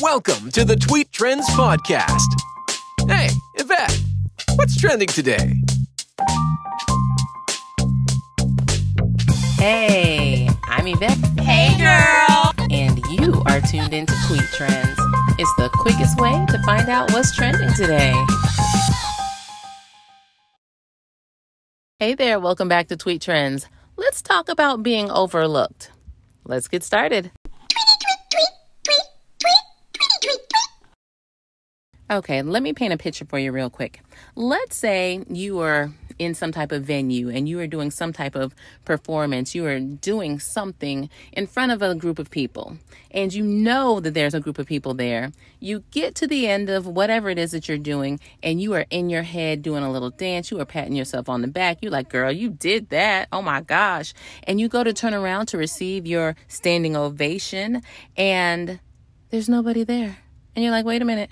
Welcome to the Tweet Trends Podcast. Hey, Yvette, what's trending today? Hey, I'm Yvette. Hey, girl. And you are tuned into Tweet Trends. It's the quickest way to find out what's trending today. Hey there, welcome back to Tweet Trends. Let's talk about being overlooked. Let's get started. Okay, let me paint a picture for you real quick. Let's say you are in some type of venue and you are doing some type of performance, you are doing something in front of a group of people, and you know that there's a group of people there. You get to the end of whatever it is that you're doing, and you are in your head doing a little dance. You are patting yourself on the back. You're like, girl, you did that. Oh my gosh. And you go to turn around to receive your standing ovation, and there's nobody there. And you're like, wait a minute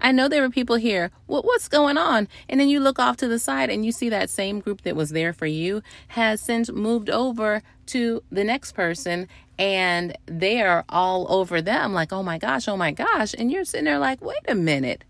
I know there were people here. What, what's going on? And then you look off to the side and you see that same group that was there for you has since moved over to the next person and they are all over them like, oh my gosh, oh my gosh. And you're sitting there like, wait a minute.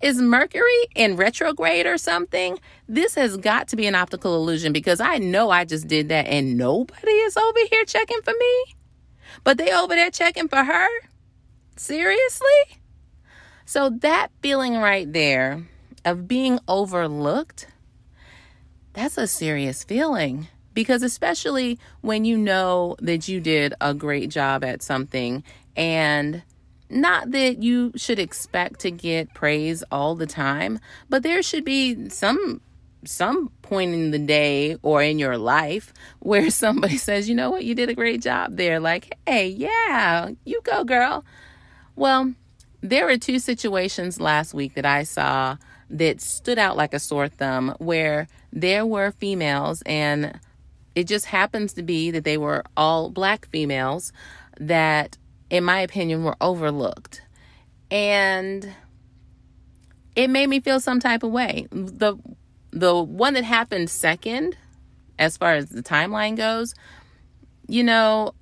Is Mercury in retrograde or something? This has got to be an optical illusion because I know I just did that and nobody is over here checking for me. But they over there checking for her? Seriously? So, that feeling right there of being overlooked, that's a serious feeling because, especially when you know that you did a great job at something, and not that you should expect to get praise all the time, but there should be some some point in the day or in your life where somebody says, you know what, you did a great job there. Like, hey, yeah, you go, girl. Well, there were two situations last week that I saw that stood out like a sore thumb where there were females and it just happens to be that they were all black females that in my opinion were overlooked. And it made me feel some type of way. The the one that happened second as far as the timeline goes you know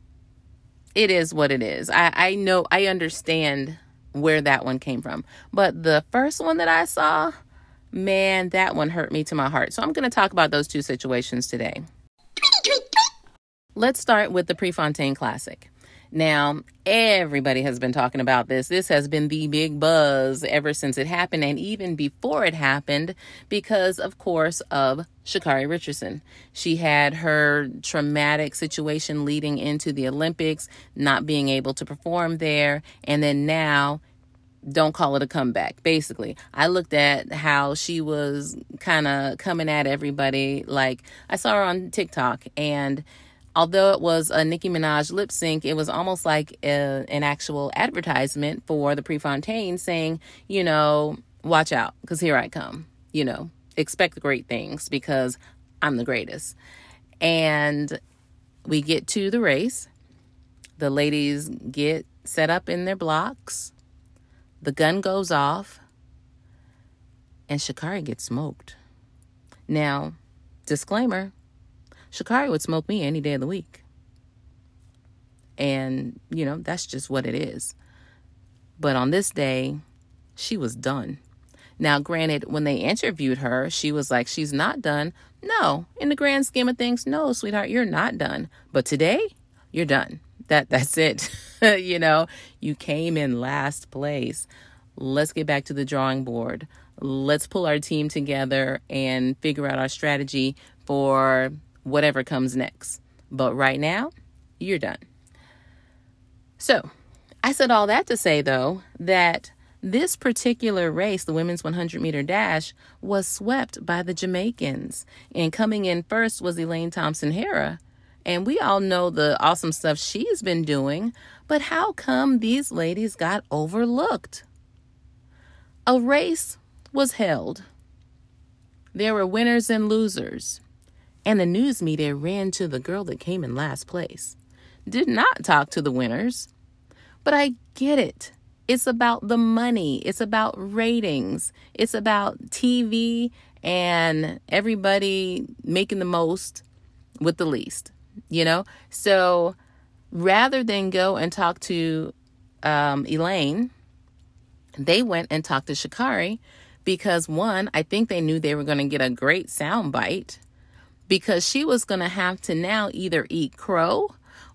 it is what it is. I i know i understand where that one came from. But the first one that I saw, man, that one hurt me to my heart. So I'm going to talk about those two situations today. Let's start with the Prefontaine Classic. Now, everybody has been talking about this. This has been the big buzz ever since it happened and even before it happened because, of course, of Sha'Carri Richardson. She had her traumatic situation leading into the Olympics, not being able to perform there, and then now don't call it a comeback. Basically, I looked at how she was kind of coming at everybody. Like, I saw her on TikTok and although it was a Nicki Minaj lip sync, it was almost like a, an actual advertisement for the Prefontaine saying, you know, watch out because here I come. You know, expect great things because I'm the greatest. And we get to the race. The ladies get set up in their blocks. The gun goes off. And Sha'Carri gets smoked. Now, disclaimer Sha'Carri would smoke me any day of the week. And, you know, that's just what it is. But on this day, she was done. Now, granted, when they interviewed her, she was like, she's not done. No, in the grand scheme of things, no, sweetheart, you're not done. But today, you're done. That that's it. you know, you came in last place. Let's get back to the drawing board. Let's pull our team together and figure out our strategy for whatever comes next. But right now, you're done. So, I said all that to say, though, that this particular race, the women's 100 meter dash, was swept by the Jamaicans. And coming in first was Elaine Thompson Herah. And we all know the awesome stuff she's been doing, but how come these ladies got overlooked? A race was held. There were winners and losers and the news media ran to the girl that came in last place. Did not talk to the winners. But I get it. It's about the money, it's about ratings, it's about TV and everybody making the most with the least, you know? So rather than go and talk to um, Elaine, they went and talked to Sha'Carri because one, I think they knew they were going to get a great sound bite because she was going to have to now either eat crow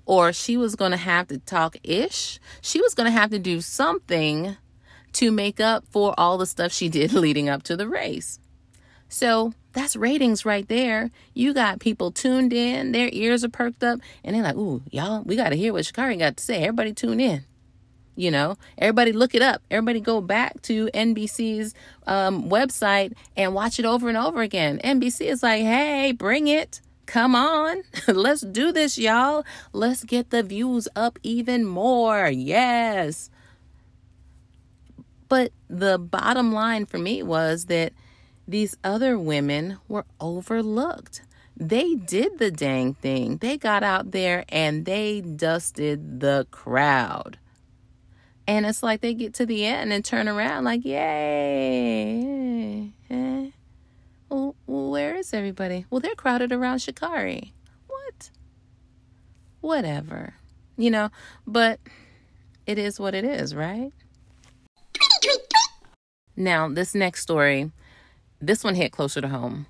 or she was going to have to talk ish. She was going to have to do something to make up for all the stuff she did leading up to the race. So that's ratings right there. You got people tuned in, their ears are perked up, and they're like, ooh, y'all, we got to hear what Sha'Carri got to say. Everybody tune in. You know, everybody look it up. Everybody go back to NBC's um, website and watch it over and over again. NBC is like, hey, bring it. Come on. Let's do this, y'all. Let's get the views up even more. Yes. But the bottom line for me was that these other women were overlooked. They did the dang thing. They got out there and they dusted the crowd. And it's like they get to the end and turn around like, yay. Eh. Well, where is everybody? Well, they're crowded around Sha'Carri. What? Whatever. You know, but it is what it is, right? Now, this next story, this one hit closer to home.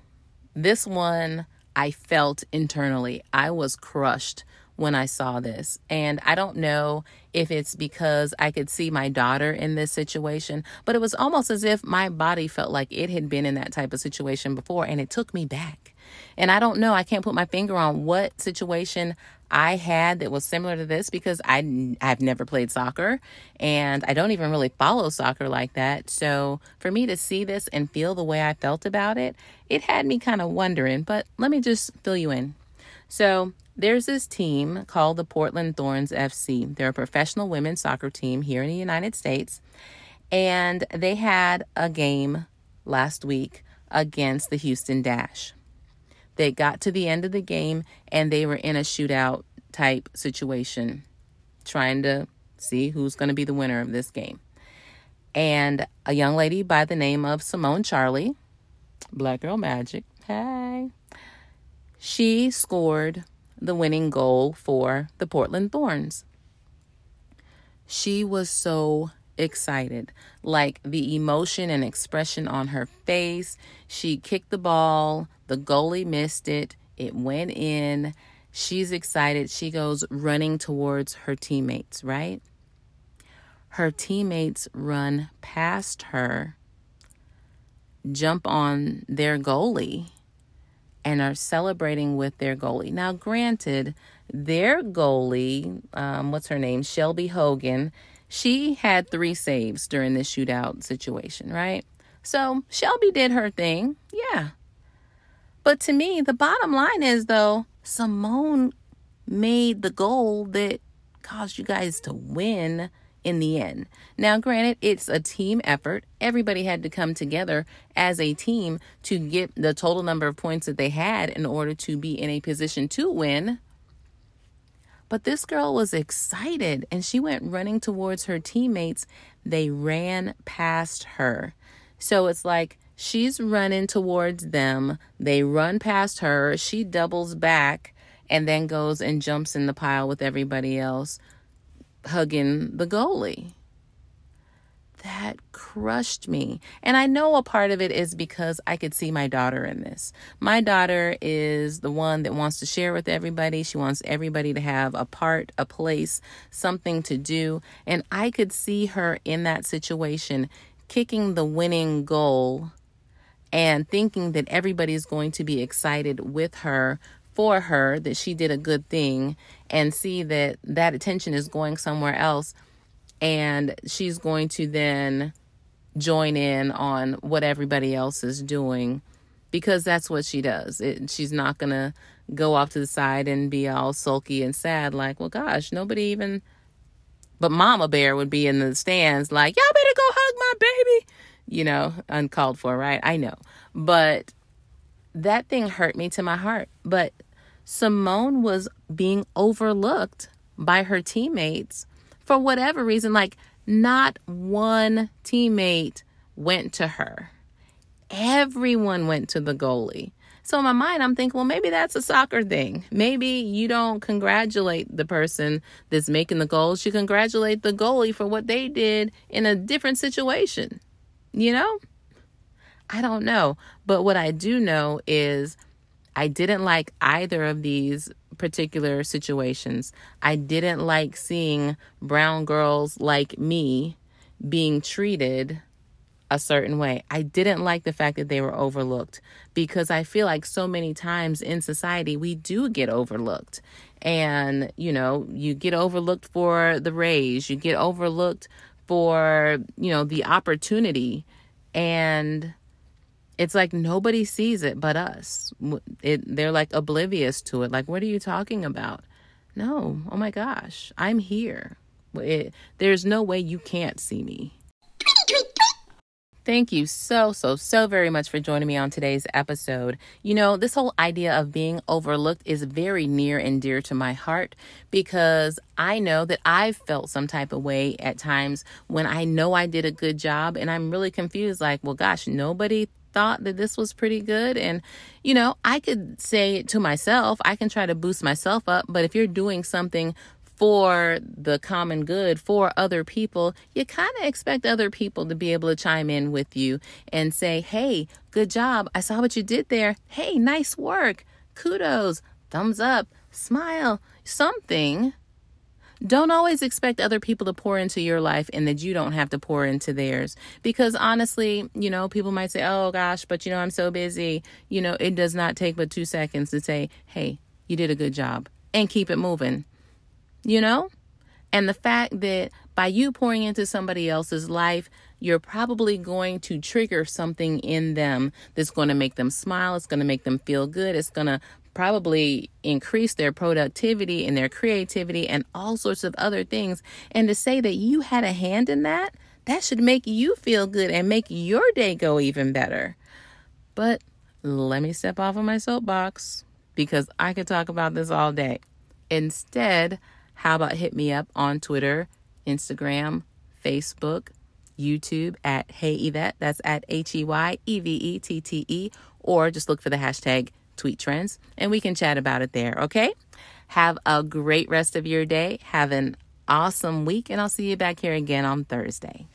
This one I felt internally. I was crushed when I saw this. And I don't know if it's because I could see my daughter in this situation, but it was almost as if my body felt like it had been in that type of situation before and it took me back. And I don't know, I can't put my finger on what situation I had that was similar to this because I I've never played soccer and I don't even really follow soccer like that. So for me to see this and feel the way I felt about it, it had me kind of wondering, but let me just fill you in. So there's this team called the Portland Thorns FC. They're a professional women's soccer team here in the United States. And they had a game last week against the Houston Dash. They got to the end of the game and they were in a shootout type situation, trying to see who's going to be the winner of this game. And a young lady by the name of Simone Charley, Black Girl Magic, hey, she scored the winning goal for the Portland Thorns. She was so excited. Like the emotion and expression on her face. She kicked the ball, the goalie missed it, it went in. She's excited. She goes running towards her teammates, right? Her teammates run past her, jump on their goalie, and are celebrating with their goalie. Now, granted, their goalie, um, what's her name? Shelby Hogan, she had three saves during this shootout situation, right? So Shelby did her thing. Yeah. But to me, the bottom line is though, Simone made the goal that caused you guys to win in the end. Now, granted, it's a team effort. Everybody had to come together as a team to get the total number of points that they had in order to be in a position to win. But this girl was excited and she went running towards her teammates. They ran past her. So it's like she's running towards them. They run past her. She doubles back and then goes and jumps in the pile with everybody else hugging the goalie. That crushed me. And I know a part of it is because I could see my daughter in this. My daughter is the one that wants to share with everybody. She wants everybody to have a part, a place, something to do. And I could see her in that situation, kicking the winning goal and thinking that everybody's going to be excited with her for her that she did a good thing and see that that attention is going somewhere else and she's going to then join in on what everybody else is doing because that's what she does. It, she's not going to go off to the side and be all sulky and sad like, well gosh, nobody even but Mama Bear would be in the stands like, y'all better go hug my baby. You know, uncalled for, right? I know. But that thing hurt me to my heart. But Simone was being overlooked by her teammates for whatever reason. Like, not one teammate went to her, everyone went to the goalie. So in my mind, I'm thinking, well, maybe that's a soccer thing. Maybe you don't congratulate the person that's making the goals. You congratulate the goalie for what they did in a different situation. You know? I don't know. But what I do know is I didn't like either of these particular situations. I didn't like seeing brown girls like me being treated a certain way. I didn't like the fact that they were overlooked because I feel like so many times in society we do get overlooked. And, you know, you get overlooked for the raise, you get overlooked for, you know, the opportunity. And it's like nobody sees it but us. It, they're like oblivious to it. Like, what are you talking about? No, oh my gosh, I'm here. It, there's no way you can't see me. Thank you so, so, so very much for joining me on today's episode. You know, this whole idea of being overlooked is very near and dear to my heart because I know that I've felt some type of way at times when I know I did a good job and I'm really confused like, well, gosh, nobody thought that this was pretty good. And, you know, I could say to myself, I can try to boost myself up, but if you're doing something for the common good for other people, you kind of expect other people to be able to chime in with you and say, Hey, good job. I saw what you did there. Hey, nice work. Kudos. Thumbs up. Smile. Something. Don't always expect other people to pour into your life and that you don't have to pour into theirs. Because honestly, you know, people might say, oh gosh, but you know, I'm so busy. You know, it does not take but two seconds to say, hey, you did a good job and keep it moving you know? And the fact that by you pouring into somebody else's life, you're probably going to trigger something in them that's going to make them smile. It's going to make them feel good. It's going to probably increase their productivity and their creativity and all sorts of other things. And to say that you had a hand in that, that should make you feel good and make your day go even better. But let me step off of my soapbox because I could talk about this all day. Instead, how about hit me up on Twitter, Instagram, Facebook, YouTube at Hey Yvette. That's at H E Y E V E T T E. Or just look for the hashtag tweet trends and we can chat about it there, okay? Have a great rest of your day. Have an awesome week, and I'll see you back here again on Thursday.